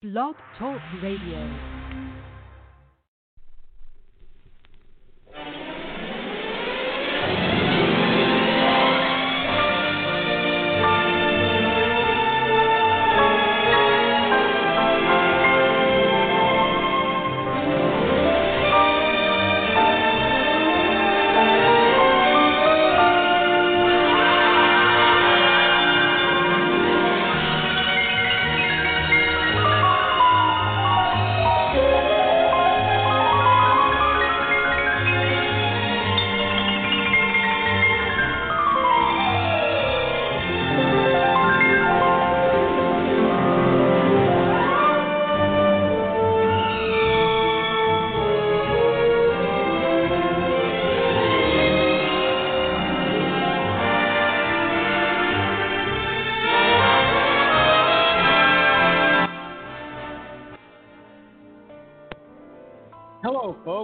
Blog Talk Radio.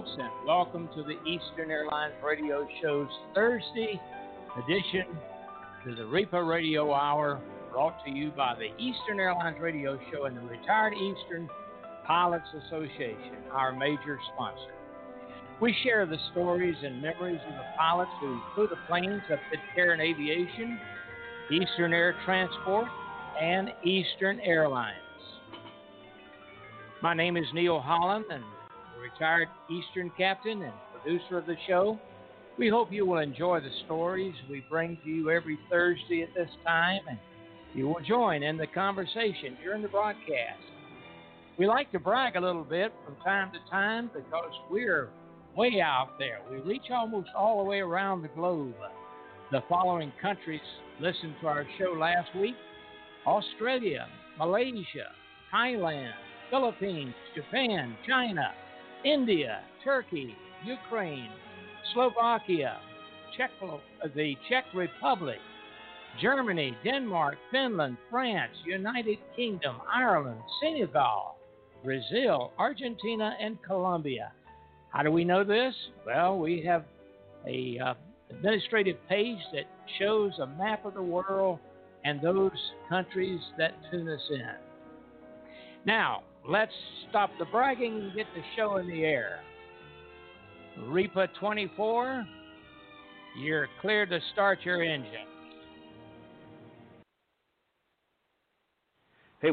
Folks, and welcome to the Eastern Airlines Radio Show's Thursday edition to the REPA Radio Hour, brought to you by the Eastern Airlines Radio Show and the Retired Eastern Pilots Association, our major sponsor. We share the stories and memories of the pilots who flew the planes of Pitcairn Aviation, Eastern Air Transport, and Eastern Airlines. My name is Neil Holland, and retired Eastern captain and producer of the show. We hope you will enjoy the stories we bring to you every Thursday at this time, and you will join in the conversation during the broadcast. We like to brag a little bit from time to time because we're way out there. We reach almost all the way around the globe. The following countries listened to our show last week Australia, Malaysia, Thailand, Philippines, Japan, China, India, Turkey, Ukraine, Slovakia, Czech, the Czech Republic, Germany, Denmark, Finland, France, United Kingdom, Ireland, Senegal, Brazil, Argentina, and Colombia. How do we know this? Well, we have a uh, administrative page that shows a map of the world and those countries that tune us in. Now, let's stop the bragging and get the show in the air. REPA 24, you're clear to start your engine. Hey.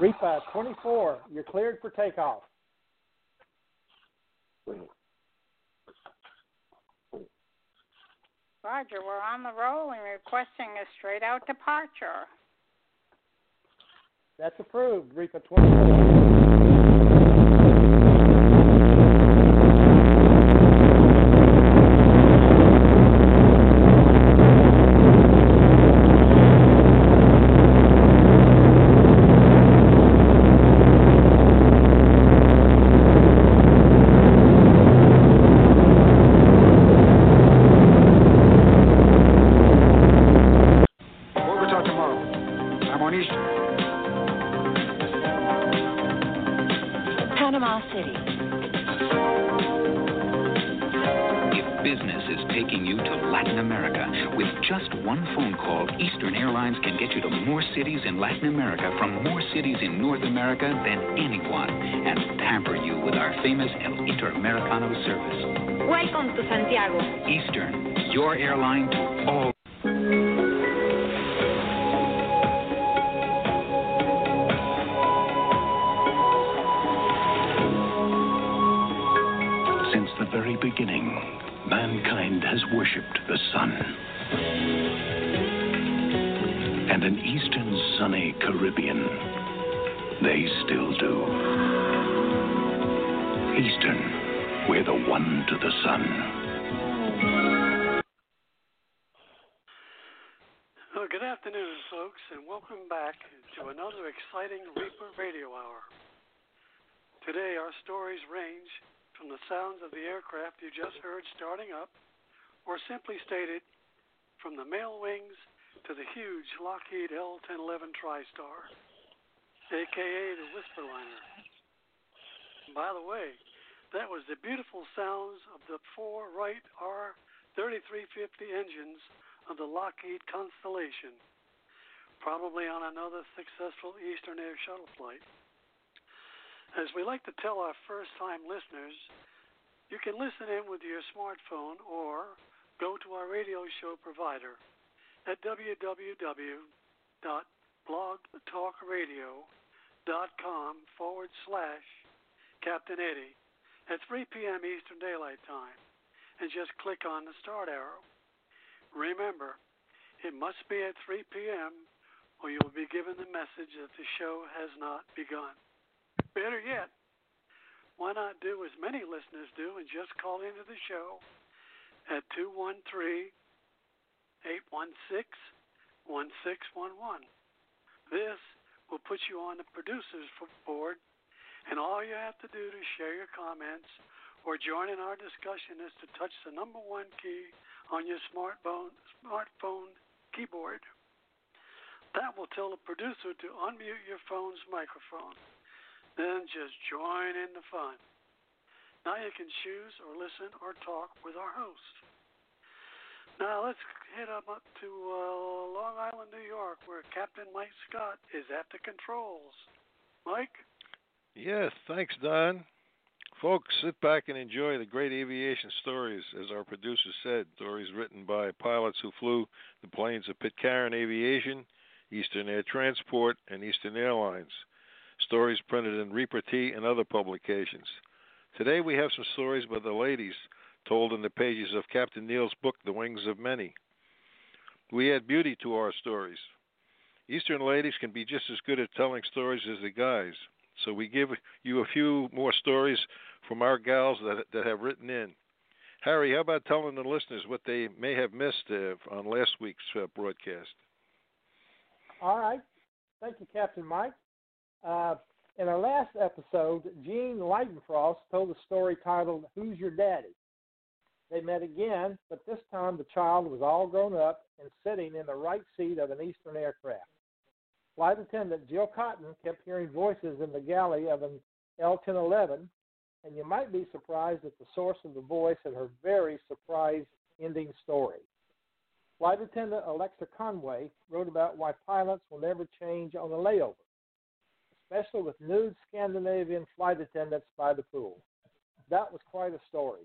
REPA 24, you're cleared for takeoff. Roger, we're on the roll and requesting a straight out departure. That's approved, REPA 24. Back to another exciting REPA Radio Hour. Today, our stories range from the sounds of the aircraft you just heard starting up, or simply stated, from the Mailwings to the huge Lockheed L 1011 TriStar, aka the Whisperliner. By the way, that was the beautiful sounds of the four Wright R 3350 engines of the Lockheed Constellation, probably on another successful Eastern Air shuttle flight. As we like to tell our first time listeners, you can listen in with your smartphone or go to our radio show provider at www.blogtalkradio.com forward slash Captain Eddie at 3 p.m. Eastern Daylight Time and just click on the start arrow. Remember, it must be at 3 p.m. or you will be given the message that the show has not begun. Better yet, why not do as many listeners do and just call into the show at 213 816 1611. This will put you on the producer's board, and all you have to do to share your comments or join in our discussion is to touch the number one key on your smartphone, smartphone keyboard. That will tell the producer to unmute your phone's microphone. Then just join in the fun. Now you can choose or listen or talk with our host. Now let's head up, to uh, Long Island, New York, where Captain Mike Scott is at the controls. Mike? Yes, thanks, Don. Folks, sit back and enjoy the great aviation stories, as our producer said. Stories written by pilots who flew the planes of Pitcairn Aviation, Eastern Air Transport, and Eastern Airlines stories printed in Reaper and other publications. Today we have some stories by the ladies told in the pages of Captain Neil's book, The Wings of Many. We add beauty to our stories. Eastern ladies can be just as good at telling stories as the guys, so we give you a few more stories from our gals that, that have written in. Harry, how about telling the listeners what they may have missed uh, on last week's uh, broadcast? All right. Thank you, Captain Mike. Uh, in our last episode, Gene Leidenfrost told a story titled Who's Your Daddy? They met again, but this time the child was all grown up and sitting in the right seat of an Eastern aircraft. Flight attendant Jill Cotton kept hearing voices in the galley of an L 1011, and you might be surprised at the source of the voice in her very surprise ending story. Flight attendant Alexa Conway wrote about why pilots will never change on a layover especially with nude Scandinavian flight attendants by the pool. That was quite a story.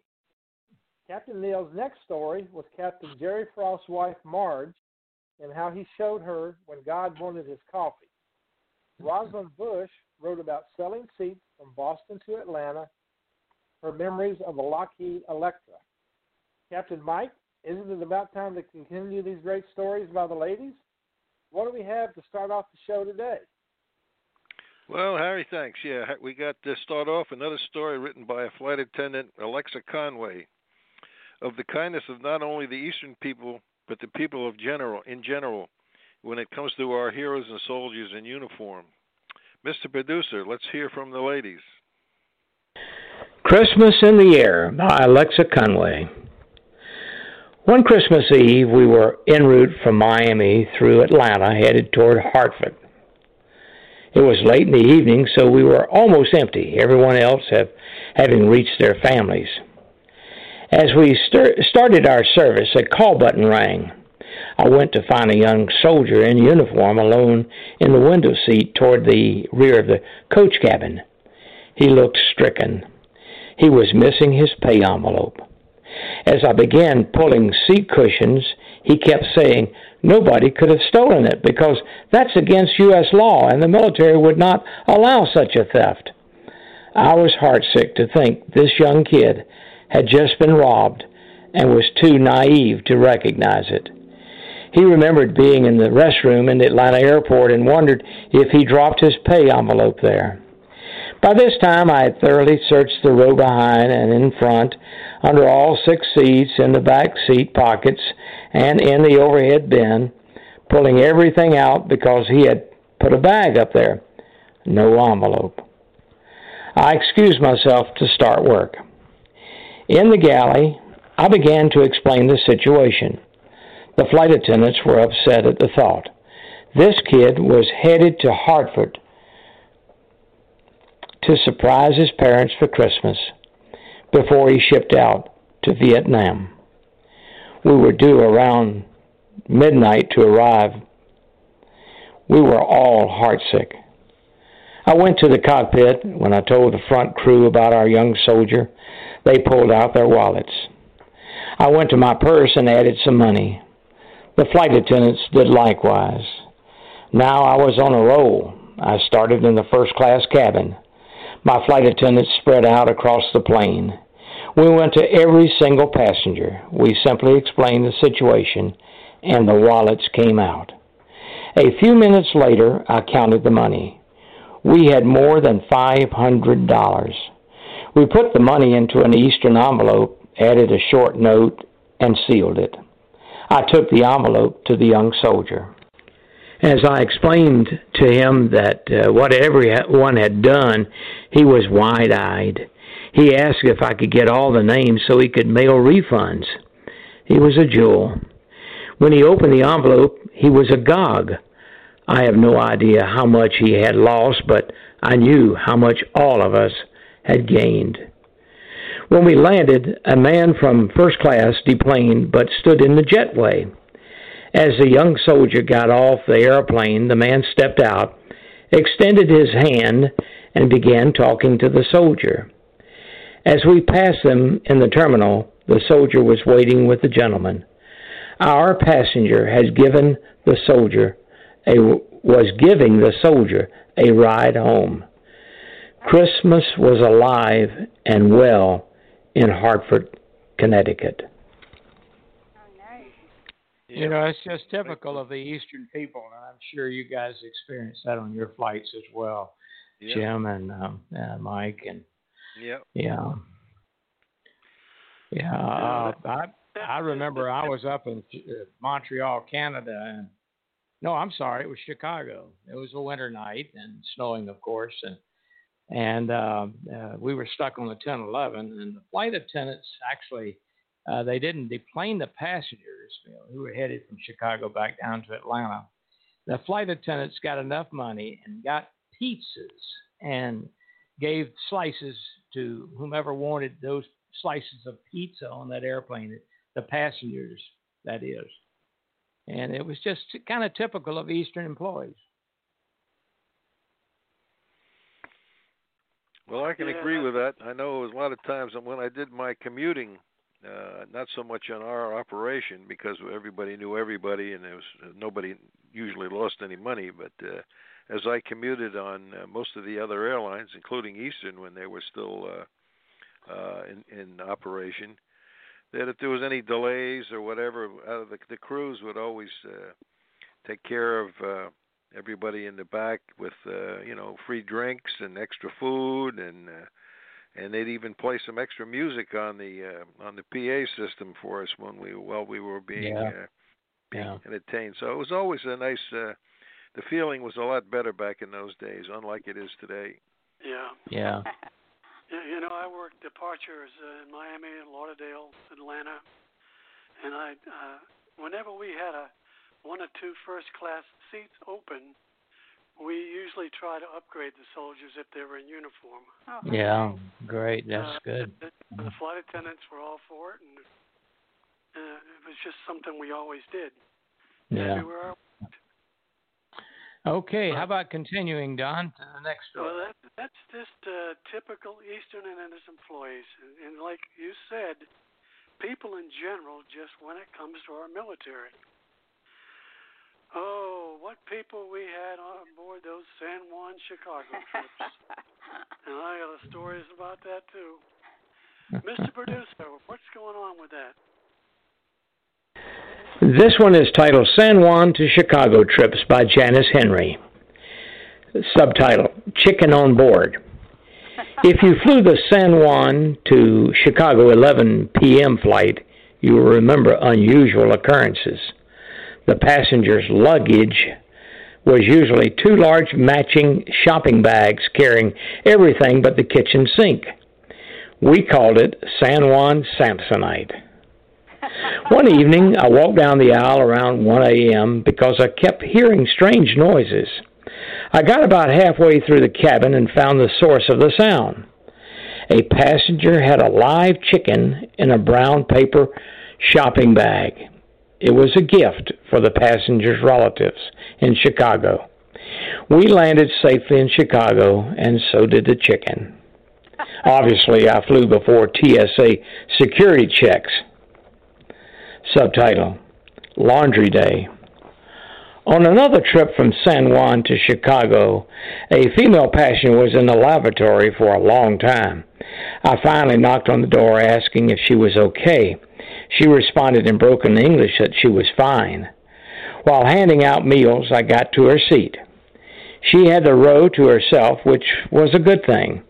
Captain Neil's next story was Captain Jerry Frost's wife, Marge, and how he showed her when God wanted his coffee. Rosalind Bush wrote about selling seats from Boston to Atlanta, her memories of a Lockheed Electra. Captain Mike, isn't it about time to continue these great stories by the ladies? What do we have to start off the show today? Well, Harry, thanks. Yeah, we got to start off another story written by a flight attendant, Alexa Conway, of the kindness of not only the Eastern people, but the people of general in general when it comes to our heroes and soldiers in uniform. Mr. Producer, let's hear from the ladies. Christmas in the Air by Alexa Conway. One Christmas Eve, we were en route from Miami through Atlanta, headed toward Hartford. It was late in the evening, so we were almost empty, everyone else have, having reached their families. As we stir- started our service, a call button rang. I went to find a young soldier in uniform alone in the window seat toward the rear of the coach cabin. He looked stricken. He was missing his pay envelope. As I began pulling seat cushions, he kept saying, nobody could have stolen it because that's against U.S. law and the military would not allow such a theft. I was heartsick to think this young kid had just been robbed and was too naive to recognize it. He remembered being in the restroom in the Atlanta airport and wondered if he dropped his pay envelope there. By this time, I had thoroughly searched the row behind and in front, under all six seats, in the back seat pockets, and in the overhead bin, pulling everything out because he had put a bag up there. No envelope. I excused myself to start work. In the galley, I began to explain the situation. The flight attendants were upset at the thought. This kid was headed to Hartford to surprise his parents for Christmas before he shipped out to Vietnam. We were due around midnight to arrive. We were all heartsick. I went to the cockpit when I told the front crew about our young soldier. They pulled out their wallets. I went to my purse and added some money. The flight attendants did likewise. Now I was on a roll. I started in the first class cabin. My flight attendants spread out across the plane. We went to every single passenger. We simply explained the situation, and the wallets came out. A few minutes later, I counted the money. We had more than $500. We put the money into an Eastern envelope, added a short note, and sealed it. I took the envelope to the young soldier. As I explained to him that uh, what everyone had done, he was wide eyed. He asked if I could get all the names so he could mail refunds. He was a jewel. When he opened the envelope, he was agog. I have no idea how much he had lost, but I knew how much all of us had gained. When we landed, a man from first class deplaned but stood in the jetway. As the young soldier got off the airplane, the man stepped out, extended his hand, and began talking to the soldier. As we passed them in the terminal, the soldier was waiting with the gentleman. Our passenger had given the soldier a, was giving the soldier a ride home. Christmas was alive and well in Hartford, Connecticut. You know, it's just typical of the Eastern people, and I'm sure you guys experienced that on your flights as well, Yep. Jim and um, uh, Mike, and Yep. yeah, yeah. Uh, I I remember I was up in uh, Montreal, Canada, and no, I'm sorry, it was Chicago. It was a winter night and snowing, of course, and and uh, uh, we were stuck on the 1011, and the flight attendants actually uh, they didn't deplane the passengers you know, who were headed from Chicago back down to Atlanta. The flight attendants got enough money and got pizzas and gave slices to whomever wanted those slices of pizza on that airplane, the passengers, that is. And it was just kind of typical of Eastern employees. Well, I can Yeah, agree with that. I know it was a lot of times when I did my commuting, uh, not so much on our operation because everybody knew everybody and there was nobody usually lost any money. But uh, as I commuted on uh, most of the other airlines, including Eastern when they were still uh, uh, in, in operation, that if there was any delays or whatever, uh, the, the crews would always uh, take care of uh, everybody in the back with uh, you know free drinks and extra food and uh, and they'd even play some extra music on the uh, on the PA system for us when we while we were being Yeah. uh, being Yeah. entertained. So it was always a nice. Uh, the feeling was a lot better back in those days, unlike it is today. Yeah. Yeah. Yeah, you know, I worked departures uh, in Miami, Lauderdale, Atlanta, and I, uh, whenever we had a one or two first class seats open, we usually try to upgrade the soldiers if they were in uniform. Oh, Yeah. Great. That's Uh, good. The, the flight attendants were all for it, and uh, it was just something we always did. Yeah. Everywhere. Okay. How about continuing, Don, to the next Well, story? that, that's just uh, typical Eastern and its employees, and, and like you said, people in general. Just when it comes to our military. Oh, what people we had on board those San Juan Chicago trips. and I got stories about that too. Mr. Producer, what's going on with that? This one is titled San Juan to Chicago Trips by Janice Henry. Subtitle Chicken on Board. If you flew the San Juan to Chicago 11 p.m. flight, you will remember unusual occurrences. The passenger's luggage was usually two large matching shopping bags carrying everything but the kitchen sink. We called it San Juan Samsonite. One evening, I walked down the aisle around 1 a.m. because I kept hearing strange noises. I got about halfway through the cabin and found the source of the sound. A passenger had a live chicken in a brown paper shopping bag. It was a gift for the passenger's relatives in Chicago. We landed safely in Chicago, and so did the chicken. Obviously, I flew before TSA security checks. Subtitle Laundry Day. On another trip from San Juan to Chicago, a female passenger was in the lavatory for a long time. I finally knocked on the door asking if she was okay. She responded in broken English that she was fine. While handing out meals, I got to her seat. She had the row to herself, which was a good thing.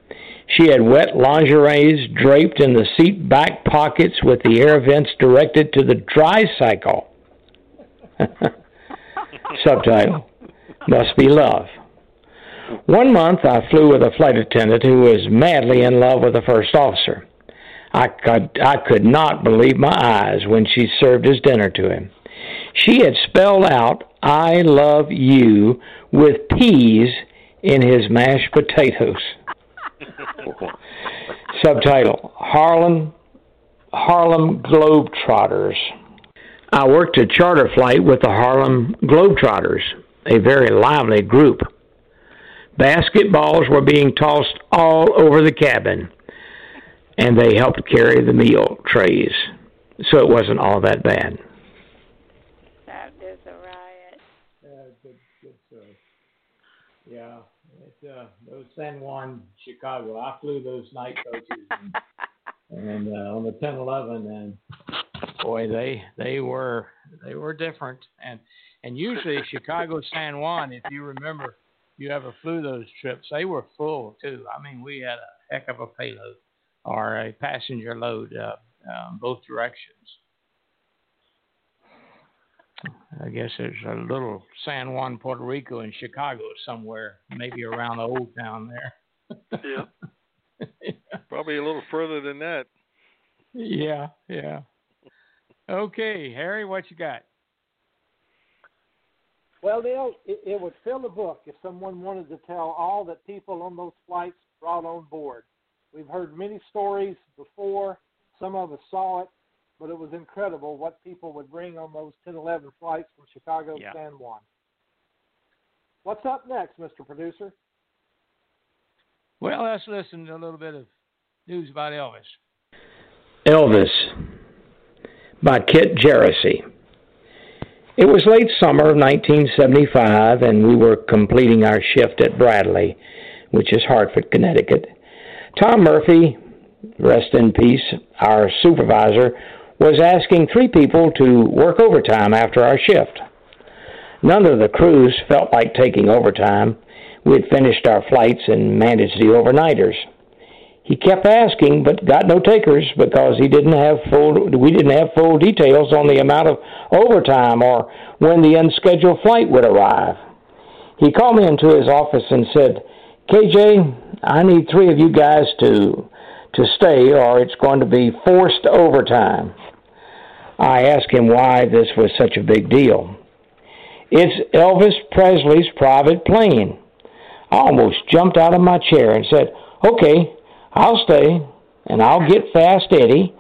She had wet lingeries draped in the seat back pockets with the air vents directed to the dry cycle. Subtitle Must Be Love. One month I flew with a flight attendant who was madly in love with the first officer. I could, I could not believe my eyes when she served his dinner to him. She had spelled out, I love you, with peas in his mashed potatoes. Subtitle Harlem Harlem Globetrotters. I worked a charter flight with the Harlem Globetrotters, a very lively group. Basketballs were being tossed all over the cabin, and they helped carry the meal trays, so it wasn't all that bad. That is a riot. Yeah, good, good story. Yeah, it, uh, those San Juan, Chicago. I flew those night coaches, and, and uh, on the 1011, and boy, they they were they were different, and and usually Chicago San Juan, if you remember, you ever flew those trips, they were full too. I mean, we had a heck of a payload or a passenger load uh, um, both directions. I guess there's a little San Juan, Puerto Rico, in Chicago somewhere, maybe around the old town there. Yeah. Probably a little further than that. Yeah, yeah. Okay, Harry, what you got? Well, Neil, it, it would fill a book if someone wanted to tell all that people on those flights brought on board. We've heard many stories before. Some of us saw it, but it was incredible what people would bring on those 10, 11 flights from Chicago Yeah. to San Juan. What's up next, Mr. Producer? Well, let's listen to a little bit of news about Elvis. Elvis by Kit Jersey. It was late summer of 1975, and we were completing our shift at Bradley, which is Hartford, Connecticut. Tom Murphy, rest in peace, our supervisor, was asking three people to work overtime after our shift. None of the crews felt like taking overtime. We had finished our flights and managed the overnighters. He kept asking, but got no takers because he didn't have full. We didn't have full details on the amount of overtime or when the unscheduled flight would arrive. He called me into his office and said, "KJ, I need three of you guys to to stay, or it's going to be forced overtime." I asked him why this was such a big deal. It's Elvis Presley's private plane. I almost jumped out of my chair and said, "Okay." I'll stay, and I'll get Fast Eddie,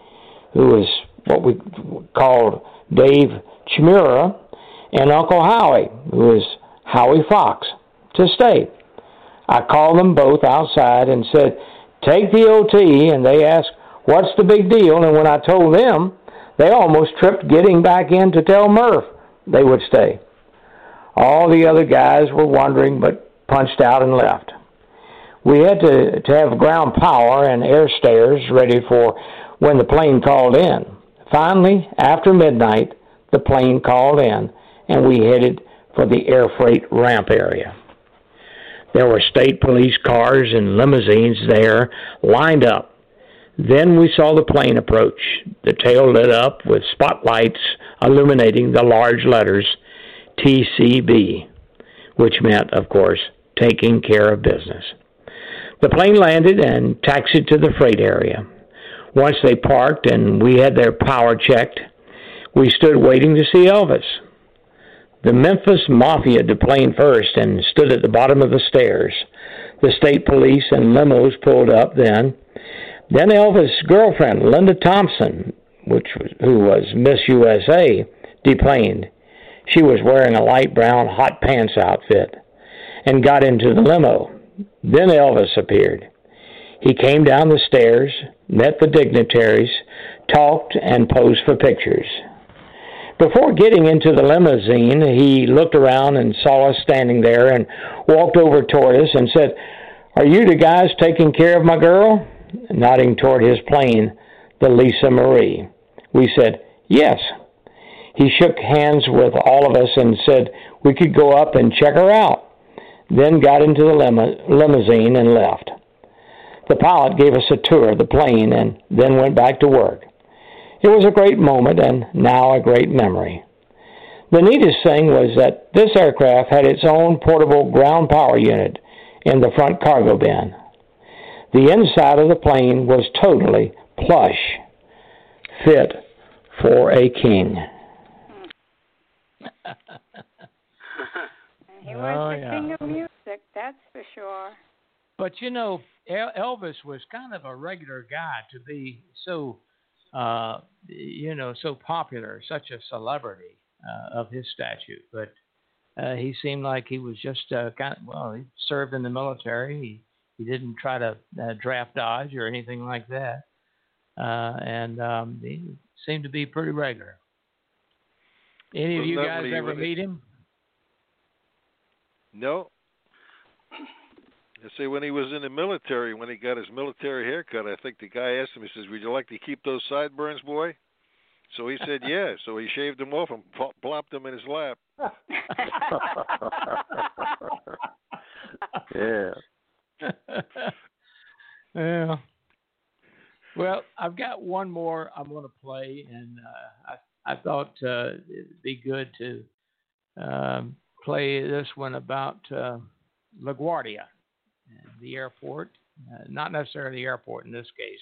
who is what we called Dave Chimura, and Uncle Howie, who is Howie Fox, to stay. I called them both outside and said, Take the OT, and they asked, What's the big deal? And when I told them, they almost tripped getting back in to tell Murph they would stay. All the other guys were wondering, but punched out and left. We had to, to have ground power and air stairs ready for when the plane called in. Finally, after midnight, the plane called in, and we headed for the air freight ramp area. There were state police cars and limousines there lined up. Then we saw the plane approach, the tail lit up with spotlights illuminating the large letters TCB, which meant, of course, taking care of business. The plane landed and taxied to the freight area. Once they parked and we had their power checked, we stood waiting to see Elvis. The Memphis Mafia deplaned first and stood at the bottom of the stairs. The state police and limos pulled up then. Then Elvis' girlfriend, Linda Thompson, which was, who was Miss USA, deplaned. She was wearing a light brown hot pants outfit and got into the limo. Then Elvis appeared. He came down the stairs, met the dignitaries, talked, and posed for pictures. Before getting into the limousine, he looked around and saw us standing there and walked over toward us and said, Are you the guys taking care of my girl? Nodding toward his plane, the Lisa Marie. We said, Yes. He shook hands with all of us and said we could go up and check her out then got into the limo- limousine and left. The pilot gave us a tour of the plane and then went back to work. It was a great moment and now a great memory. The neatest thing was that this aircraft had its own portable ground power unit in the front cargo bin. The inside of the plane was totally plush, fit for a king. He was Oh, the yeah. king of music, that's for sure. But you know, El- Elvis was kind of a regular guy to be so, uh, you know, so popular, such a celebrity uh, of his statute. But uh, he seemed like he was just uh, kind. Of, well, he served in the military. He he didn't try to uh, draft dodge or anything like that, uh, and um, he seemed to be pretty regular. Any of you guys ever meet him? No. I say when he was in the military, when he got his military haircut, I think the guy asked him, he says, "Would you like to keep those sideburns, boy?" So he said, "Yeah." So he shaved them off and plop- plopped them in his lap. yeah. yeah. Well, I've got one more I'm going to play, and uh, I I thought uh, it'd be good to um, play this one about uh, LaGuardia, the airport. Uh, not necessarily the airport in this case.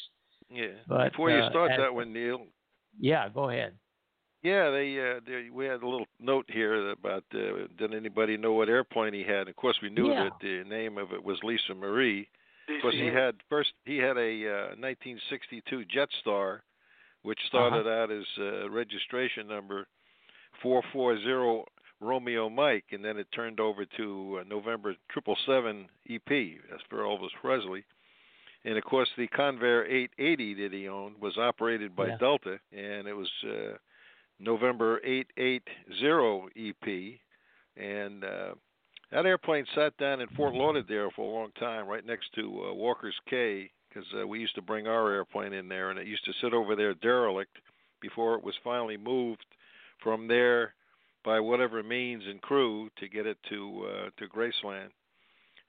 Yeah. But, Before you uh, start at- that one, Neil. Yeah, go ahead. Yeah, they, uh, they we had a little note here about uh, did anybody know what airplane he had? Of course, we knew Yeah. that the name of it was Lisa Marie. Of course, he had first he had a uh, 1962 Jetstar, which started out as uh, registration number 440 Romeo Mike, and then it turned over to uh, November triple seven EP. That's for Elvis Presley. And of course, the Convair 880 that he owned was operated by Yeah. Delta, and it was uh, November 880 EP. And uh, that airplane sat down in Fort Lauderdale for a long time, right next to uh, Walker's Cay, because uh, we used to bring our airplane in there, and it used to sit over there derelict before it was finally moved from there by whatever means and crew to get it to uh, to Graceland.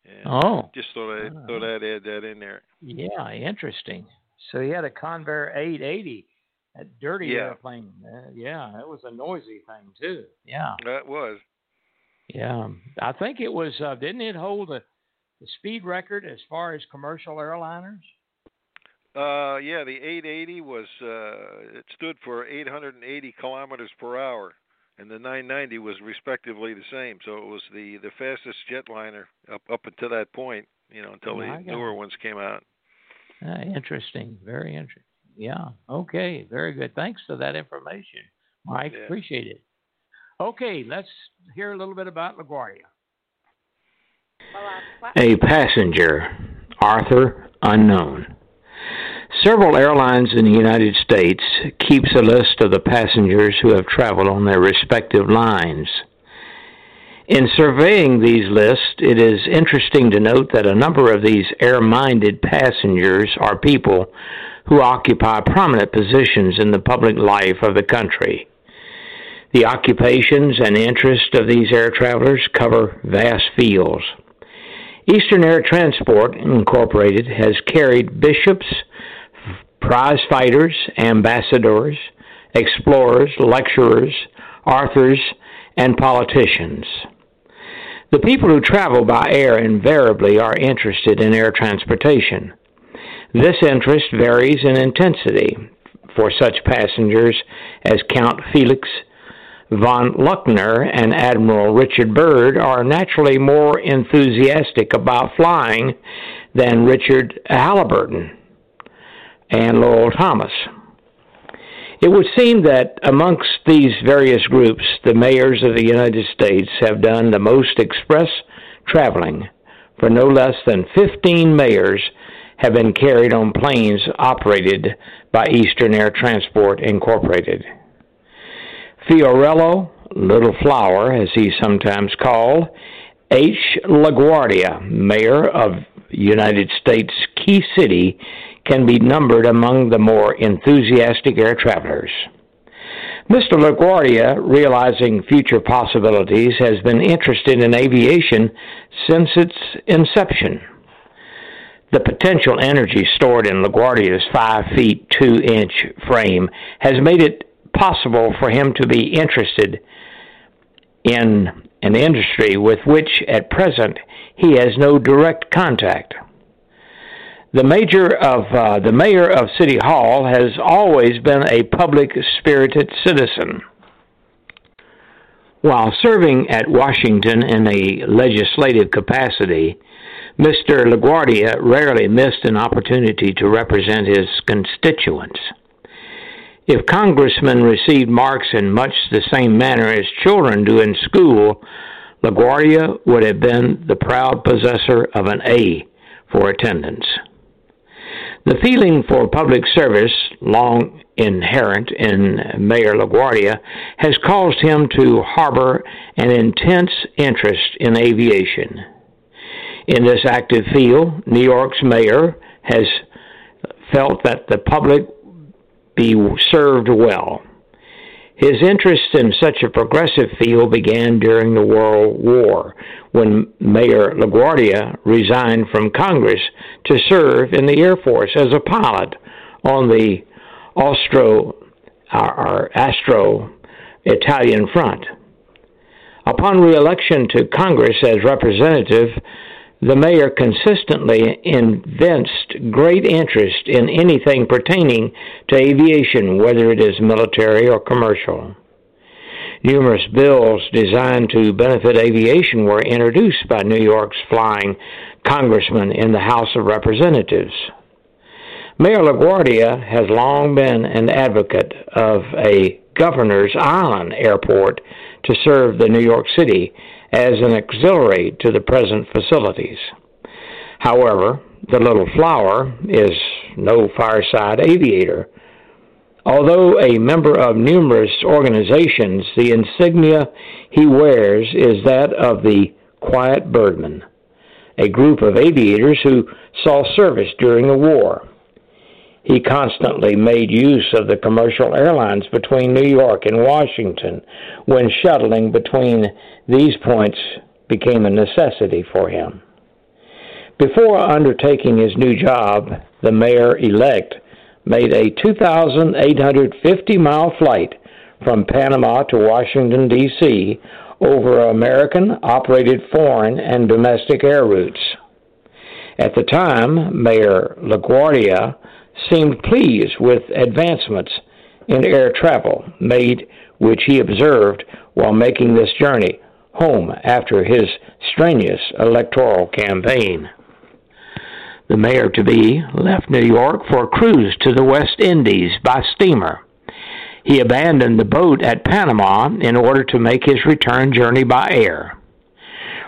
And Oh. just thought I thought I'd add that in there. Yeah, interesting. So he had a Convair 880, that dirty Yeah. airplane. Uh, yeah, that was a noisy thing too. Yeah. That was. Yeah, I think it was. Uh, didn't it hold the, the speed record as far as commercial airliners? Uh, yeah, the 880 was uh, it stood for 880 kilometers per hour, and the 990 was respectively the same. So it was the the fastest jetliner up up until that point. You know, until My the God. newer ones came out. Uh, interesting. Very interesting. Yeah. Okay. Very good. Thanks for that information, Mike. Yeah. Appreciate it. Okay, let's hear a little bit about LaGuardia. Well, uh, what- A passenger, Arthur unknown. Several airlines in the United States keeps a list of the passengers who have traveled on their respective lines. In surveying these lists, it is interesting to note that a number of these air minded passengers are people who occupy prominent positions in the public life of the country. The occupations and interests of these air travelers cover vast fields. Eastern Air Transport Incorporated has carried bishops, prize fighters, ambassadors, explorers, lecturers, authors, and politicians. The people who travel by air invariably are interested in air transportation. This interest varies in intensity for such passengers as Count Felix von Luckner and Admiral Richard Byrd are naturally more enthusiastic about flying than Richard Halliburton and Lowell Thomas. It would seem that amongst these various groups, the mayors of the United States have done the most express traveling, for no less than 15 mayors have been carried on planes operated by Eastern Air Transport Incorporated. Fiorello, Little Flower, as he's sometimes called, H. LaGuardia, mayor of United States Key City, can be numbered among the more enthusiastic air travelers. Mr. LaGuardia, realizing future possibilities, has been interested in aviation since its inception. The potential energy stored in LaGuardia's 5 feet 2 inch frame has made it possible for him to be interested in an industry with which at present he has no direct contact. The major of uh, the mayor of City Hall has always been a public spirited citizen. While serving at Washington in a legislative capacity, Mr. LaGuardia rarely missed an opportunity to represent his constituents. If congressmen received marks in much the same manner as children do in school, LaGuardia would have been the proud possessor of an A for attendance. The feeling for public service, long inherent in Mayor LaGuardia, has caused him to harbor an intense interest in aviation. In this active field, New York's mayor has felt that the public be served well. His interest in such a progressive field began during the World War, when Mayor LaGuardia resigned from Congress to serve in the Air Force as a pilot on the Austro or Astro Italian front. Upon reelection to Congress as representative, the mayor consistently evinced great interest in anything pertaining to aviation, whether it is military or commercial. Numerous bills designed to benefit aviation were introduced by New York's flying congressman in the House of Representatives. Mayor LaGuardia has long been an advocate of a governor's island airport to serve the New York City as an auxiliary to the present facilities. However, the little flower is no fireside aviator. Although a member of numerous organizations, the insignia he wears is that of the Quiet Birdman, a group of aviators who saw service during the war. He constantly made use of the commercial airlines between New York and Washington when shuttling between these points became a necessity for him. Before undertaking his new job, the mayor elect made a 2,850 mile flight from Panama to Washington, D.C. over American operated foreign and domestic air routes. At the time, Mayor LaGuardia seemed pleased with advancements in air travel made, which he observed while making this journey home after his strenuous electoral campaign. The mayor to be left New York for a cruise to the West Indies by steamer. He abandoned the boat at Panama in order to make his return journey by air.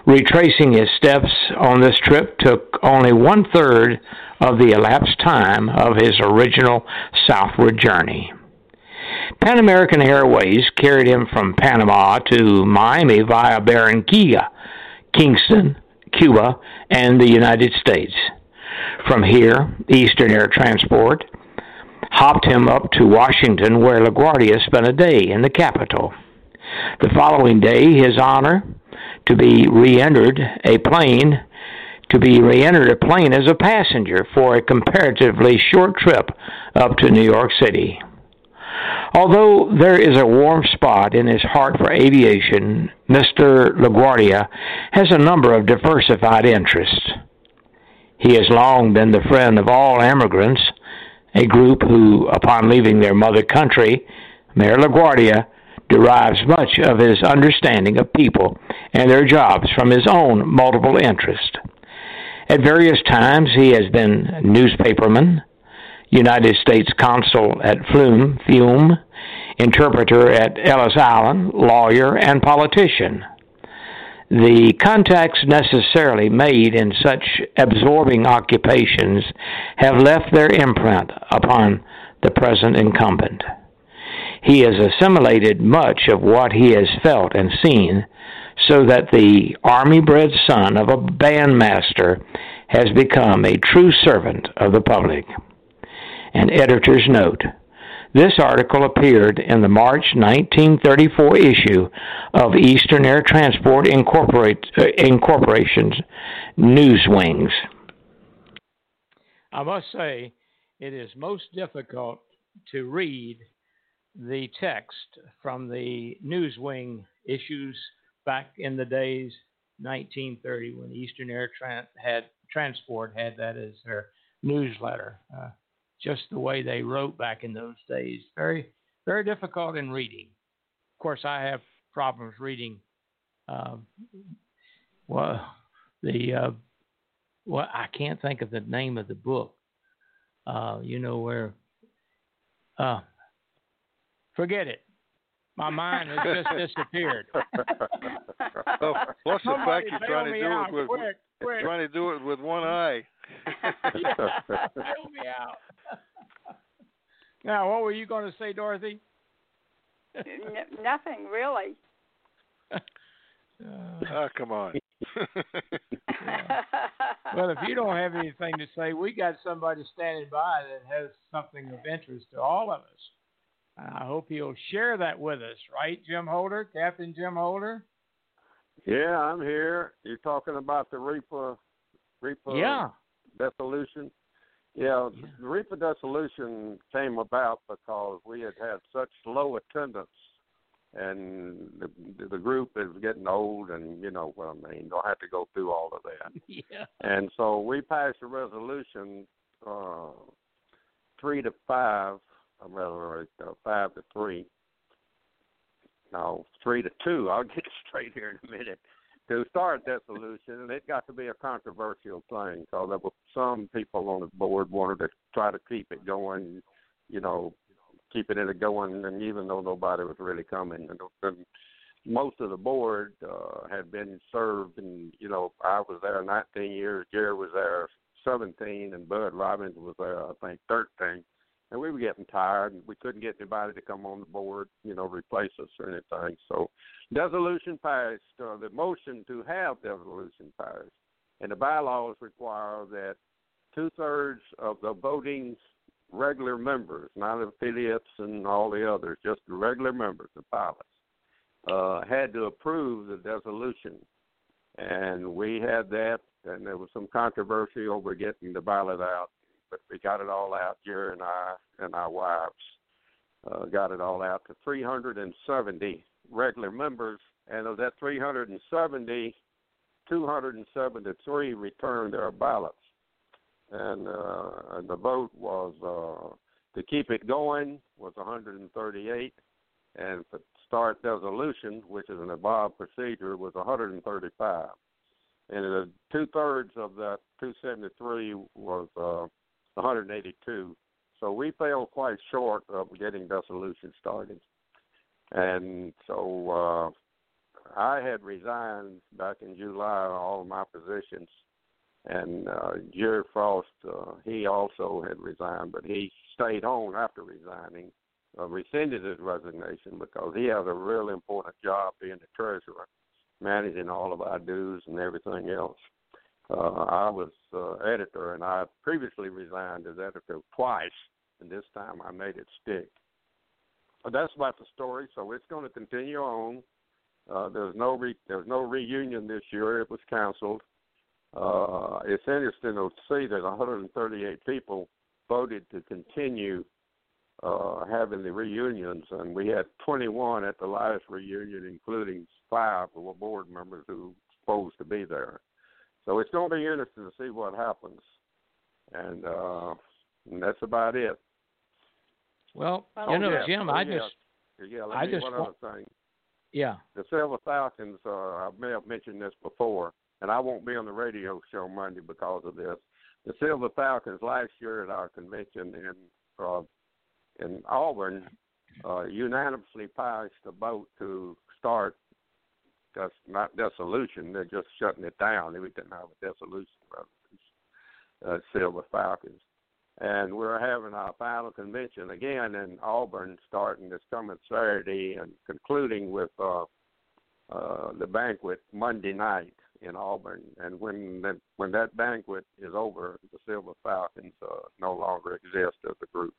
Retracing his steps on this trip took only one third of the elapsed time of his original southward journey. Pan American Airways carried him from Panama to Miami via Barranquilla, Kingston, Cuba, and the United States. From here, Eastern Air Transport hopped him up to Washington, where LaGuardia spent a day in the capital. The following day, his honor to be re-entered a plane to be re-entered a plane as a passenger for a comparatively short trip up to New York City. Although there is a warm spot in his heart for aviation, Mr. LaGuardia has a number of diversified interests. He has long been the friend of all immigrants, a group who, upon leaving their mother country, Mayor LaGuardia derives much of his understanding of people and their jobs from his own multiple interests. At various times, he has been newspaperman, United States consul at Flume, Fiume, interpreter at Ellis Island, lawyer, and politician. The contacts necessarily made in such absorbing occupations have left their imprint upon the present incumbent. He has assimilated much of what he has felt and seen, so that the army bred son of a bandmaster has become a true servant of the public. An editor's note. This article appeared in the March 1934 issue of Eastern Air Transport uh, Incorporation's Newswings. I must say, it is most difficult to read the text from the Newswing issues back in the days 1930 when Eastern Air Tran- had Transport had that as their newsletter. Uh, just the way they wrote back in those days, very very difficult in reading. Of course, I have problems reading. Uh, well, the uh, well, I can't think of the name of the book. Uh, you know where? Forget it. My mind has just disappeared. So, plus the Somebody fact you're trying to do out, it with quick, quick. trying to do it with one eye. yeah, bail me out. now, what were you going to say, Dorothy? N- nothing really. Ah, come on. Well, if you don't have anything to say, we got somebody standing by that has something of interest to all of us. I hope he'll share that with us, right, Jim Holder, Captain Jim Holder? Yeah, I'm here. You're talking about the REPA, REPA Yeah. dissolution. Yeah, the REPA dissolution came about because we had had such low attendance, and the the group is getting old, and you know what I mean. Don't have to go through all of that. Yeah. And so we passed a resolution, uh, three to five, or rather uh, five to three. No, three to two. I'll get straight here in a minute. To start dissolution, and it got to be a controversial thing. So there were some people on the board wanted to try to keep it going, you know, keeping it going, and even though nobody was really coming, and, and most of the board uh, had been served, and you know, I was there 19 years, Jerry was there 17, and Bud Robbins was there, I think, 13. And we were getting tired, and we couldn't get anybody to come on the board, you know, replace us or anything. So, dissolution passed. Uh, the motion to have dissolution passed, and the bylaws require that two thirds of the voting regular members, not affiliates and all the others, just the regular members, the pilots, uh, had to approve the dissolution. And we had that, and there was some controversy over getting the ballot out, but we got it all out. Jerry and I and our wives uh, got it all out to 370 regular members, and of that 370, 273 returned their ballots, and, uh, and the vote was uh, to keep it going was 138, and to start dissolution, which is an evolved procedure, was 135. And two thirds of that 273 was uh, 182. So we fell quite short of getting dissolution started. And so uh, I had resigned back in July all of my positions. And uh, Jerry Frost, uh, he also had resigned, but he stayed on after resigning uh, rescinded his resignation because he has a really important job being the treasurer, managing all of our dues and everything else. Uh, I was uh, editor, and I previously resigned as editor twice, and this time I made it stick. But that's about the story. So it's going to continue on. Uh, there's no re- there's no reunion this year. It was canceled. Uh, it's interesting to see that 138 people voted to continue uh, having the reunions, and we had 21 at the last reunion, including five who were board members who were supposed to be there. So it's going to be interesting to see what happens, and, uh, and that's about it. Well, oh, you know, yeah. Jim, oh, I yeah. just, yeah. Let I me just one wa- other thing. yeah, The Silver Falcons. Uh, I may have mentioned this before, and I won't be on the radio show Monday because of this. The Silver Falcons last year at our convention in uh, in Auburn uh, unanimously passed a vote to start that's not dissolution. They're just shutting it down. Didn't have a dissolution uh, Silver Falcons. And we're having our final convention again in Auburn starting this coming Saturday and concluding with uh, uh, the banquet Monday night in Auburn. And when that when that banquet is over, the Silver Falcons uh, no longer exist as a group.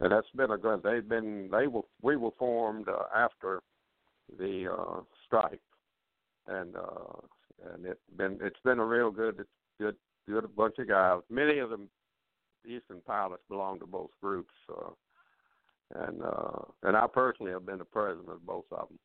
And that's been a good. They've been they were we were formed uh, after the uh, strike, and uh, and it's been it's been a real good good good bunch of guys. Many of them Eastern pilots belong to both groups, uh, and uh, and I personally have been the president of both of them,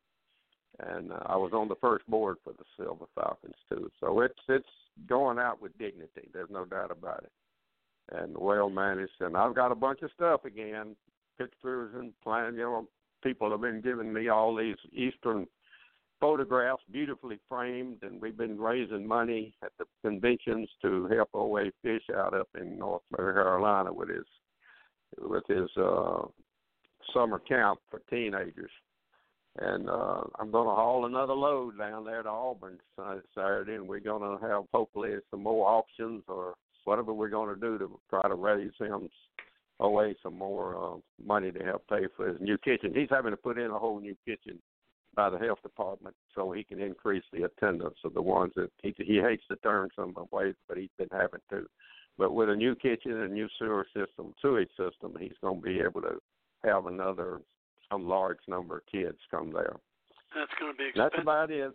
and uh, I was on the first board for the Silver Falcons too. So it's it's going out with dignity. There's no doubt about it, and well managed. And I've got a bunch of stuff again, pictures and plan. You know, people have been giving me all these Eastern photographs, beautifully framed, and we've been raising money at the conventions to help OA Fish out up in North Carolina with his with his uh, summer camp for teenagers. And uh, I'm going to haul another load down there to Auburn Saturday, and we're going to have hopefully some more auctions or whatever we're going to do to try to raise him away some more uh, money to help pay for his new kitchen. He's having to put in a whole new kitchen by the health department so he can increase the attendance of the ones that he he hates to turn some away, but he's been having to. But with a new kitchen and a new sewer system, sewage system, he's going to be able to have another some large number of kids come there. That's going to be That's about it.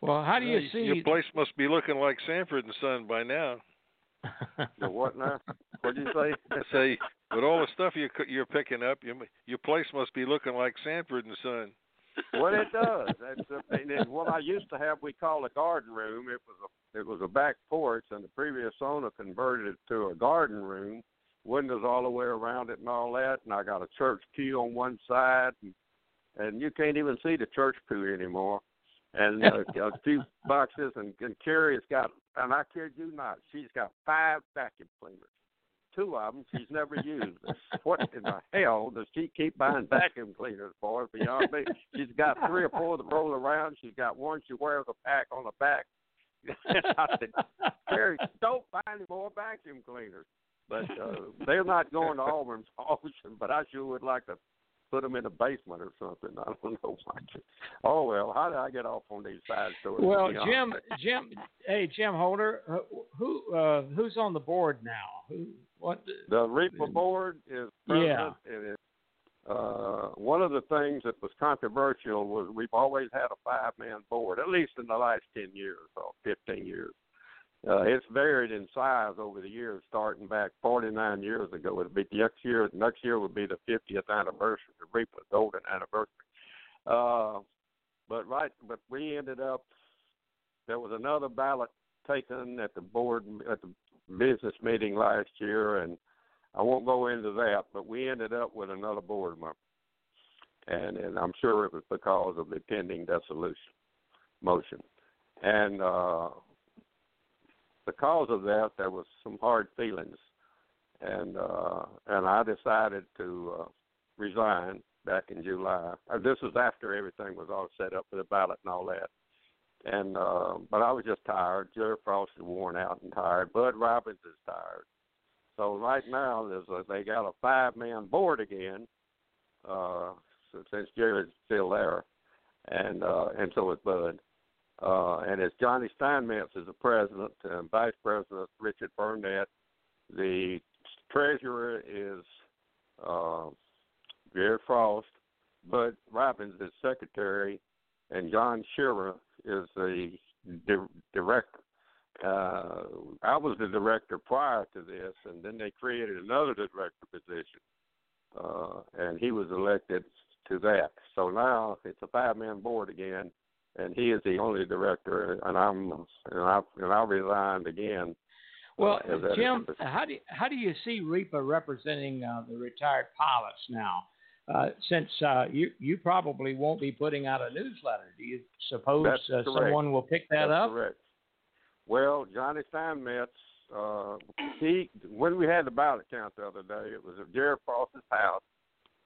Well, how do you Well, see? Your place must be looking like Sanford and Son by now. The what now? What'd you say? I say, with all the stuff you you're picking up, your your place must be looking like Sanford and Son. Well, it does. That's a, and then what I used to have, we call a garden room. It was a it was a back porch, and the previous owner converted it to a garden room, windows all the way around it and all that. And I got a church pew on one side, and, and you can't even see the church pew anymore. And uh, a few boxes, and, and Carrie's got, and I kid you not, she's got five vacuum cleaners. Two of them she's never used. What in the hell does she keep buying vacuum cleaners for? Beyond me, she's got three or four that roll around. She's got one she wears a pack on the back. I said, Carrie, don't buy any more vacuum cleaners. But uh, they're not going to Auburn's auction. But I sure would like to put them in a basement or something. I don't know why. Oh well, how did I get off on these side stories? Well, Jim, Jim, hey, Jim Holder, uh, who uh, who's on the board now? Who what? The REPA board is Yeah. president. and it- uh, one of the things that was controversial was we've always had a five man board, at least in the last 10 years or 15 years. Uh, it's varied in size over the years, starting back 49 years ago. It'll be next year. Next year will be the 50th anniversary, the REPA Golden anniversary. Uh, but right, but we ended up. There was another ballot taken at the board at the business meeting last year, and I won't go into that. But we ended up with another board member, and and I'm sure it was because of the pending dissolution motion, and uh, because of that, there was some hard feelings, and uh, and I decided to uh, resign back in July. Uh, this was after everything was all set up for the ballot and all that. And uh, but I was just tired. Jerry Frost is worn out and tired. Bud Robbins is tired. So right now there's a, they got a five man board again, uh, since Jerry's still there, and uh, and so is Bud. Uh, and it's Johnny Steinmetz is the president, and vice president Richard Burnett. The treasurer is uh, Gary Frost. Bud Robbins is secretary, and John Shearer is the di- director. Uh, I was the director prior to this, and then they created another director position, uh, and he was elected to that. So now it's a five-man board again, and he is the only director, and I'm and I and I resigned again. Well, uh, Jim, how do you, how do you see REPA representing uh, the retired pilots now? Uh, since uh, you you probably won't be putting out a newsletter, do you suppose uh, someone will pick that That's up? Correct. Well, Johnny Steinmetz, uh, he when we had the ballot count the other day, it was at Jerry Frost's house,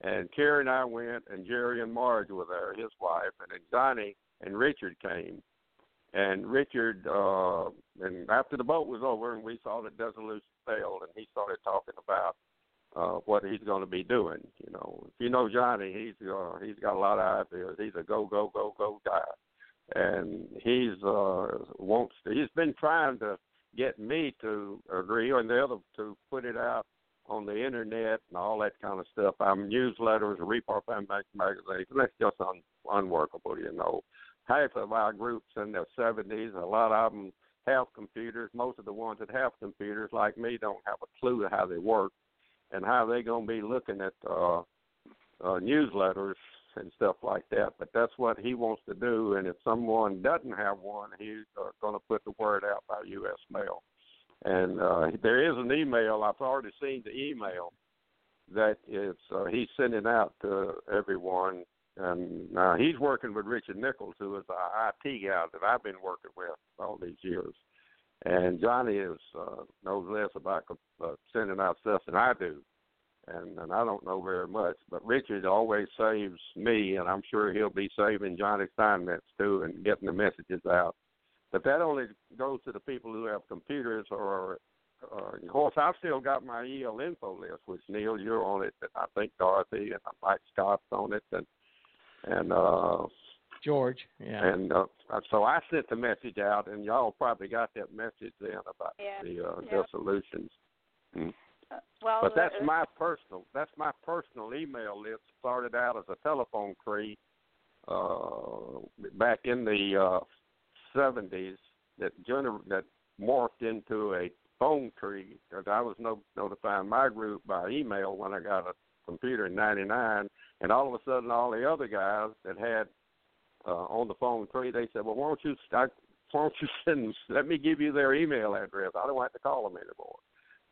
and Carrie and I went, and Jerry and Marge were there, his wife, and then Johnny and Richard came, and Richard, uh, and after the boat was over, and we saw that dissolution failed, and he started talking about uh, what he's going to be doing. You know, if you know Johnny, he's uh, he's got a lot of ideas. He's a go go go go guy and he's uh wants to, he's been trying to get me to agree and the other to put it out on the internet and all that kind of stuff. I'm newsletters, report magazines, and that's just un, unworkable, you know. Half of our groups in their seventies, a lot of them have computers. Most of the ones that have computers, like me, don't have a clue how they work and how they're going to be looking at uh, uh, newsletters and stuff like that. But that's what he wants to do. And if someone doesn't have one, he's uh, going to put the word out by U.S. mail. And uh, there is an email. I've already seen the email that is uh, he's sending out to everyone. And now he's working with Richard Nichols, who is our IT guy that I've been working with all these years. And Johnny is uh, knows less about uh, sending out stuff than I do and and I don't know very much. But Richard always saves me, and I'm sure he'll be saving Johnny Steinmetz too, and getting the messages out. But that only goes to the people who have computers, or, or of course I've still got my EL info list, which Neil you're on it, and I think Dorothy and Mike Scott's on it, and and uh George, yeah. and uh, so I sent the message out, and y'all probably got that message then about Yeah. the uh, Yeah. dissolutions. Mm. Uh, well, But that's uh, my personal that's my personal email list. Started out as a telephone tree uh, back in the uh, seventies that gener- that morphed into a phone tree because I was no- notifying my group by email when I got a computer in '99, and all of a sudden all the other guys that had uh, on the phone tree they said, well, why don't you I, why don't you send let me give you their email address. I don't have to call them anymore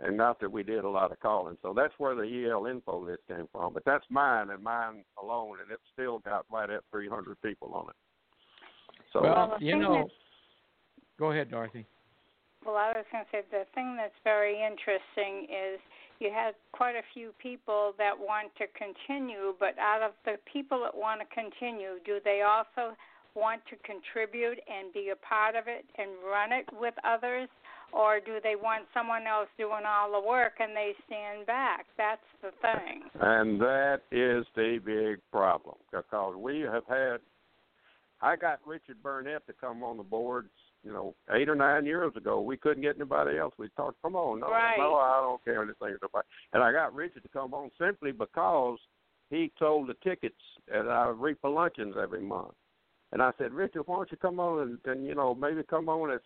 and not that we did a lot of calling. So that's where the EL info list came from. But that's mine and mine alone, and it's still got right at 300 people on it. So well, the you know, go ahead, Dorothy. Well, I was going to say the thing that's very interesting is you had quite a few people that want to continue, but out of the people that want to continue, do they also want to contribute and be a part of it and run it with others? Or do they want someone else doing all the work and they stand back? That's the thing. and that is the big problem because we have had. I got Richard Burnett to come on the board, you know, eight or nine years ago. We couldn't get anybody else. We talked, come on, no, Right. no, I don't care anything about. And I got Richard to come on simply because he sold the tickets at our REPA luncheons every month. And I said, Richard, why don't you come on and, and you know maybe come on as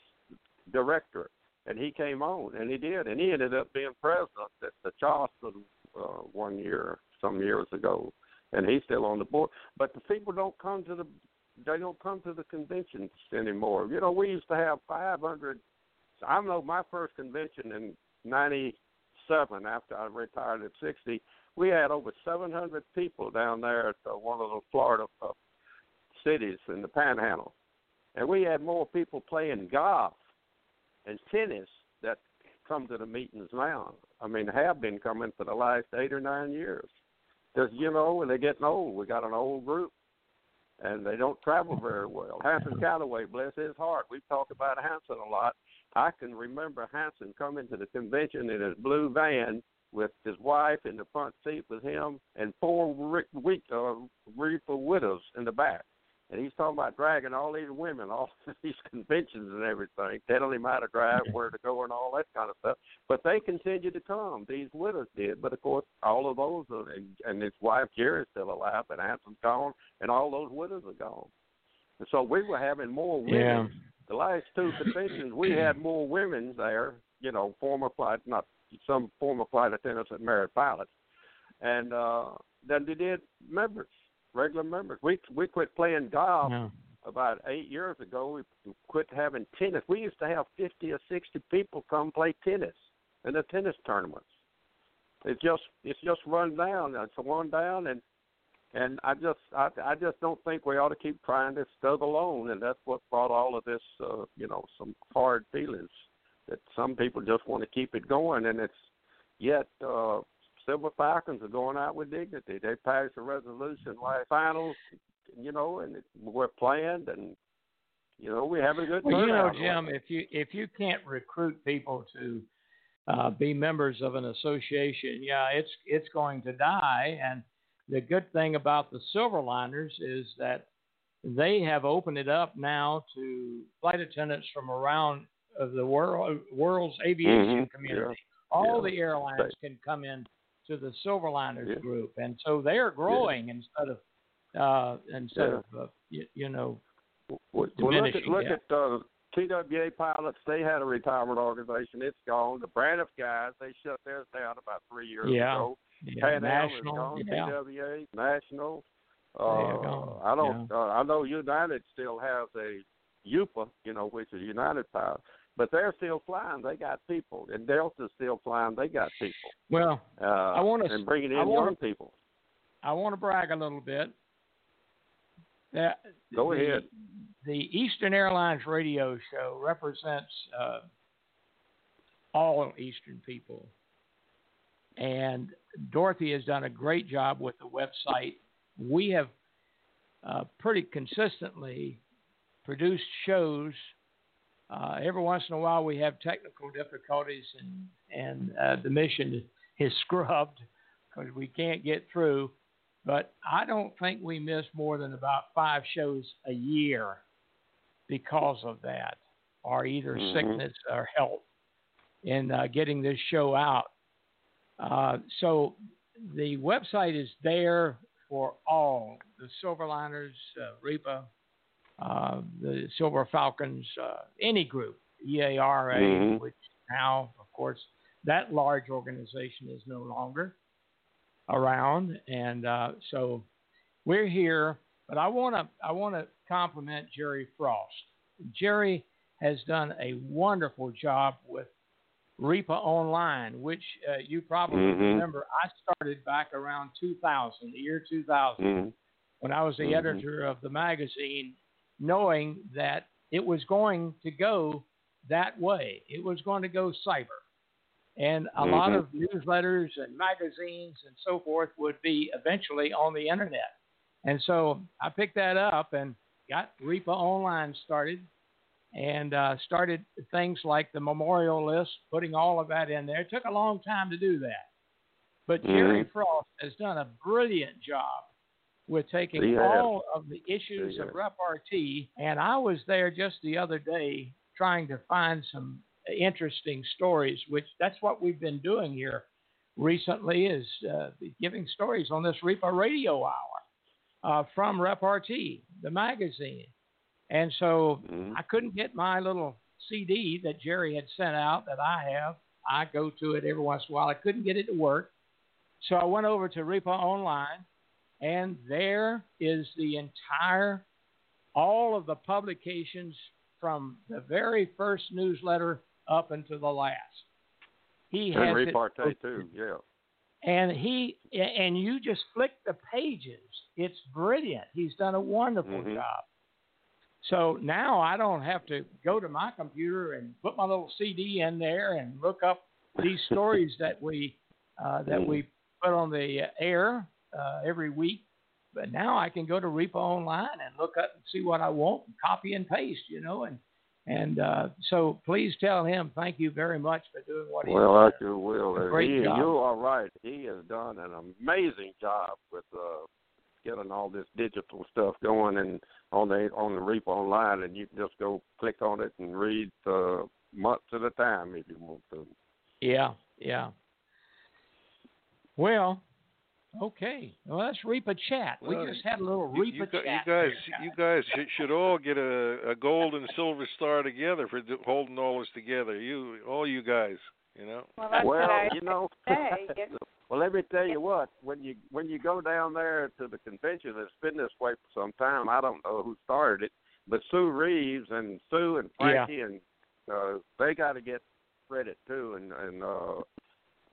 director? And he came on, and he did, and he ended up being president at the Charleston uh, one year, some years ago, and he's still on the board. But the people don't come to the they don't come to the conventions anymore. You know, we used to have 500. I know my first convention in '97, after I retired at 60, we had over 700 people down there at uh, one of the Florida uh, cities in the Panhandle, and we had more people playing golf and tennis that come to the meetings now. I mean, have been coming for the last eight or nine years. Because you know, they're getting old, we got an old group, and they don't travel very well. Hanson Callaway, bless his heart, we've talked about Hanson a lot. I can remember Hanson coming to the convention in his blue van with his wife in the front seat with him and four week uh, REPA widows in the back. And he's talking about dragging all these women off these conventions and everything, telling him how to drive, where to go, and all that kind of stuff. But they continued to come. These widows did. But of course, all of those, are, and, and his wife Jerry's still alive, and Hanson's gone, and all those widows are gone. And so we were having more women. Yeah. The last two conventions, we had more women there. You know, former flight, not some former flight attendants that married pilots, and uh, than they did members, regular members. We we quit playing golf Yeah. about eight years ago. We quit having tennis. We used to have fifty or sixty people come play tennis in the tennis tournaments. It's just it's just run down. It's run down, and and I just I I just don't think we ought to keep trying this stuff alone, and that's what brought all of this. Uh, you know, some hard feelings that some people just want to keep it going, and it's yet uh, Silver Falcons are going out with dignity. They passed a resolution last finals, you know, and it, we're planned and you know we're having a good Well, you know. Jim, if you if you can't recruit people to uh, be members of an association, yeah, it's it's going to die. And the good thing about the Silverliners is that they have opened it up now to flight attendants from around of the world world's aviation Mhm, community. yeah, All yeah. the airlines can come in to the Silverliners Yeah. group, and so they are growing instead of uh, instead Yeah. of uh, you, you know Well, well, look at diminishing, look yeah. at uh, TWA pilots. They had a retirement organization. It's gone. The Braniff guys they shut theirs down about three years Yeah. ago. yeah, Pan national. gone. Yeah. TWA national. They're Uh, gone, I don't. Uh, I know United still has a UPA, you know, which is United Pilot, but they're still flying. They got people, and Delta's still flying. They got people. Well, Uh, I wanna- and bringing in wanna- young people. I want to brag a little bit. That Go the, ahead. The Eastern Airlines radio show represents uh, all Eastern people, and Dorothy has done a great job with the website. We have uh, pretty consistently produced shows. Uh, every once in a while, we have technical difficulties, and and uh, the mission is scrubbed because we can't get through. But I don't think we miss more than about five shows a year because of that, or either Mhm. sickness or health in uh, getting this show out. Uh, so the website is there for all the Silverliners, uh, REPA, uh, the Silver Falcons, uh, any group, EARA, Mhm. which now, of course, that large organization is no longer around, and uh, so we're here. But I want to I want to compliment Jerry Frost. Jerry has done a wonderful job with REPA Online, which uh, you probably Mhm. remember. I started back around 2000, the year 2000 Mhm. when I was the Mhm. editor of the magazine, knowing that it was going to go that way. It was going to go cyber. And a lot Mhm. of newsletters and magazines and so forth would be eventually on the internet. And so I picked that up and got REPA Online started and uh, started things like the memorial list, putting all of that in there. It took a long time to do that. But Jerry Mhm. Frost has done a brilliant job with taking has. all of the issues He of. REPArtee, and I was there just the other day trying to find some interesting stories, which that's what we've been doing here recently is uh, giving stories on this REPA radio hour uh, from REPArtee, the magazine. And so Mhm. I couldn't get my little CD that Jerry had sent out that I have. I go to it every once in a while. I couldn't get it to work. So I went over to REPA Online, and there is the entire, all of the publications from the very first newsletter up until the last. He And has it too. Yeah. and he and you just flick the pages. It's brilliant. He's done a wonderful Mhm. job. So now I don't have to go to my computer and put my little CD in there and look up these stories that we uh, that Mhm. we put on the air uh, every week. But now I can go to REPA Online and look up and see what I want and copy and paste, you know, and And uh, so please tell him thank you very much for doing what he Well, I sure will. Great he, job. You are right. He has done an amazing job with uh, getting all this digital stuff going and on the on the REPA online, and you can just go click on it and read uh, months at a time if you want to. Yeah, yeah. Well, okay. Well, let's reap a chat. We Well, just had a little You, reap you, a chat. you guys, there, you guys should, should all get a, a gold and silver star together for do, holding all this together. You, all you guys, you know. Well, well, you know. say. Well, let me tell you what. When you when you go down there to the convention, it's been this way for some time. I don't know who started it, but Sue Reeves and Sue and Yeah. Frankie and uh, they got to get credit too. And and uh,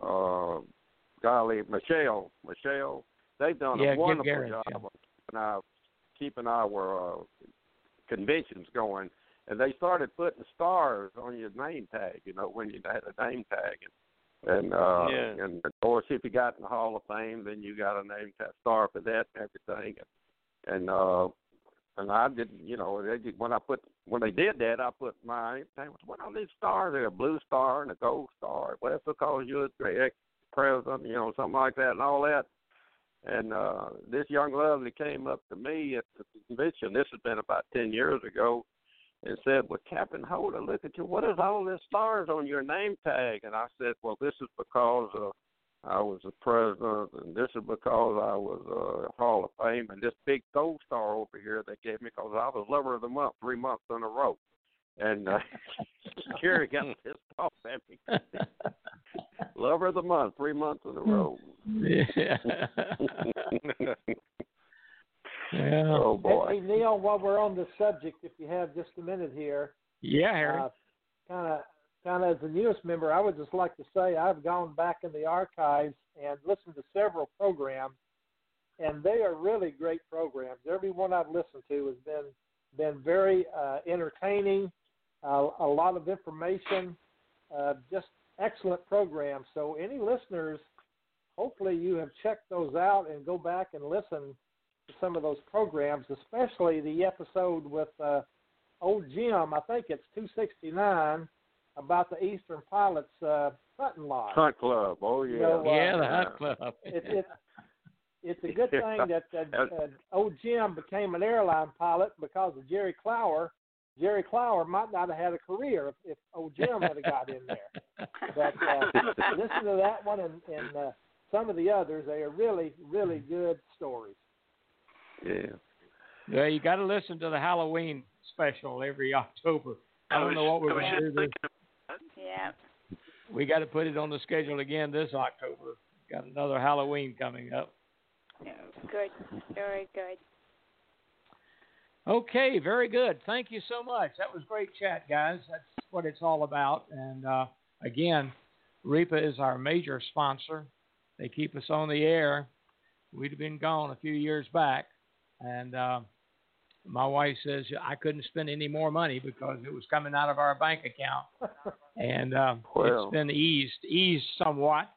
uh, golly, Michelle, Michelle, they've done Yeah, a wonderful Gary a job shout. of keeping our keeping our uh, conventions going. And they started putting stars on your name tag, you know, when you had a name tag. And, and uh Yeah. and of course if you got in the Hall of Fame then you got a name tag star for that and everything. And, and uh and I didn't you know, they did, when I put when they did that I put my name tag. what are these stars? They're a blue star and a gold star. Well that's because you're the ex president, you know, something like that and all that. And uh this young lovely came up to me at the convention, this has been about ten years ago, and said, Well, Captain Holder, look at you. What is all this stars on your name tag? And I said, Well, this is because uh, I was the president, and this is because I was uh, Hall of Fame, and this big gold star over here they gave me because I was Lover of the Month three months in a row. And uh, Jerry got pissed off at me. Lover of the Month three months in a row. yeah. yeah. Oh boy. Hey, Neil, while we're on the subject, if you have just a minute here, Yeah, Harry. kind of, kind of as the newest member, I would just like to say I've gone back in the archives and listened to several programs, and they are really great programs. Every one I've listened to has been been very uh, entertaining, uh, a lot of information, uh, just excellent program. So any listeners, hopefully you have checked those out and go back and listen to some of those programs, especially the episode with uh, old Jim. I think it's 269 about the Eastern Pilots uh, hunting lodge. Hunt Club. Oh yeah. You know, uh, yeah, the Hunt Club. It, it, it's a good thing Yeah. that uh, uh, old Jim became an airline pilot because of Jerry Clower. Jerry Clower might not have had a career if, if old Jim had got in there. But uh, listen to that one and, and uh, some of the others. They are really, really good stories. Yeah. Yeah, you got to listen to the Halloween special every October. I don't know what we're going to do. This. yeah. We got to put it on the schedule again this October. Got another Halloween coming up. yeah. Good. Very good. Okay, very good. Thank you so much. That was great chat, guys. That's what it's all about. And uh, again, REPA is our major sponsor. They keep us on the air. We'd have been gone a few years back, and uh, my wife says I couldn't spend any more money because it was coming out of our bank account, and uh, Well. it's been eased eased somewhat.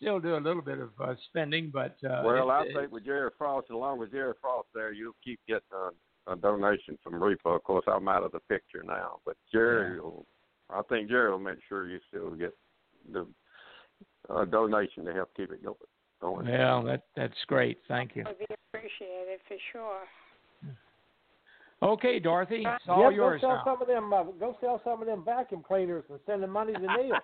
Still do a little bit of uh, spending, but uh, Well, it- I it- think with Jerry Frost, as long as Jerry Frost there, you'll keep getting a, a donation from REPA. Of course, I'm out of the picture now, but Jerry, will, I think Jerry will make sure you still get the uh, donation to help keep it go- going. Well, that that's great. Thank you. Would be appreciated for sure. Okay, Dorothy, it's all yeah, yours go sell now. some of them. Uh, go sell some of them vacuum cleaners and send the money to Neil.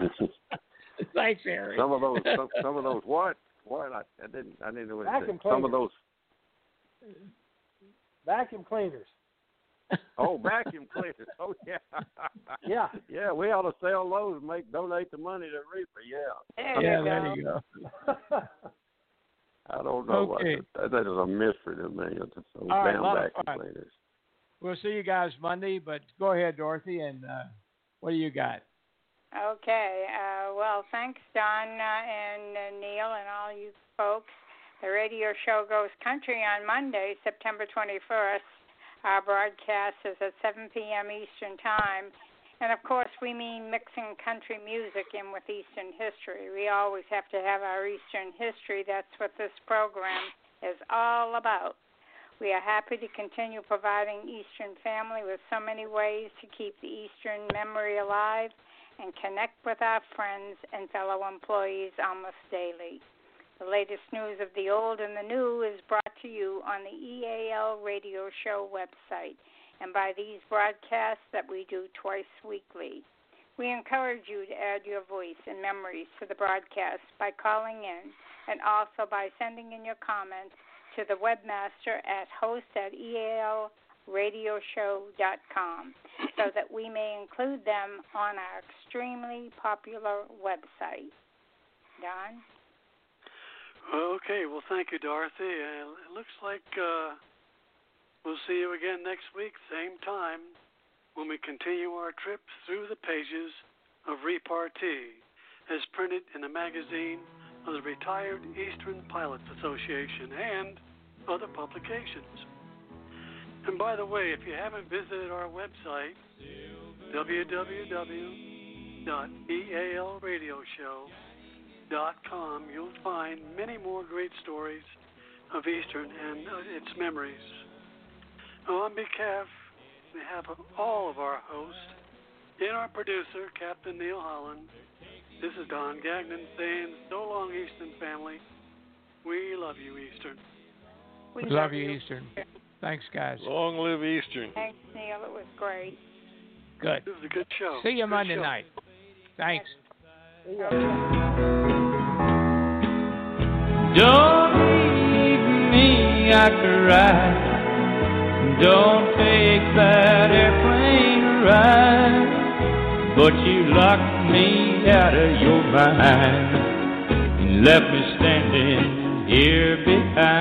Thanks, Harry. some of those, some, some of those what? What? I, I didn't, I didn't know what it Vacuum said. Some of those. vacuum cleaners. Oh, vacuum cleaners. Oh yeah. Yeah. Yeah, we ought to sell those and make donate the money to REPA. Yeah. there yeah, you there go. you go. I don't know Okay. what that is a mystery to me. It's those All right, damn lot vacuum cleaners. We'll see you guys Monday, but go ahead, Dorothy, and uh, what do you got? Okay. Uh, well, thanks, Don and uh, Neil and all you folks. The radio show goes country on Monday, September 21st. Our broadcast is at 7 p.m. Eastern Time. And of course, we mean mixing country music in with Eastern history. We always have to have our Eastern history. That's what this program is all about. We are happy to continue providing Eastern family with so many ways to keep the Eastern memory alive and connect with our friends and fellow employees almost daily. The latest news of the old and the new is brought to you on the EAL radio show website and by these broadcasts that we do twice weekly. We encourage you to add your voice and memories to the broadcast by calling in and also by sending in your comments to the webmaster at host at ealradioshow.com so that we may include them on our extremely popular website. Don? Okay, well, thank you, Dorothy. Uh, it looks like uh, we'll see you again next week, same time, when we continue our trip through the pages of Repartee, as printed in the magazine of the Retired Eastern Pilots Association and other publications. And by the way, if you haven't visited our website, www.ealradioshow.com, you'll find many more great stories of Eastern and uh, its memories. Now, on behalf behalf of all of our hosts and our producer, Captain Neil Holland, this is Don Gagnon saying, So long, Eastern family. We love you, Eastern. We, we love, you, Eastern. Thanks, guys. Long live Eastern. Thanks, Neil. It was great. Good. This is a good show. See you good Monday show. night. Thanks. Don't leave me, I cry. Don't take that airplane ride. But you locked me out of your mind and left me standing here behind.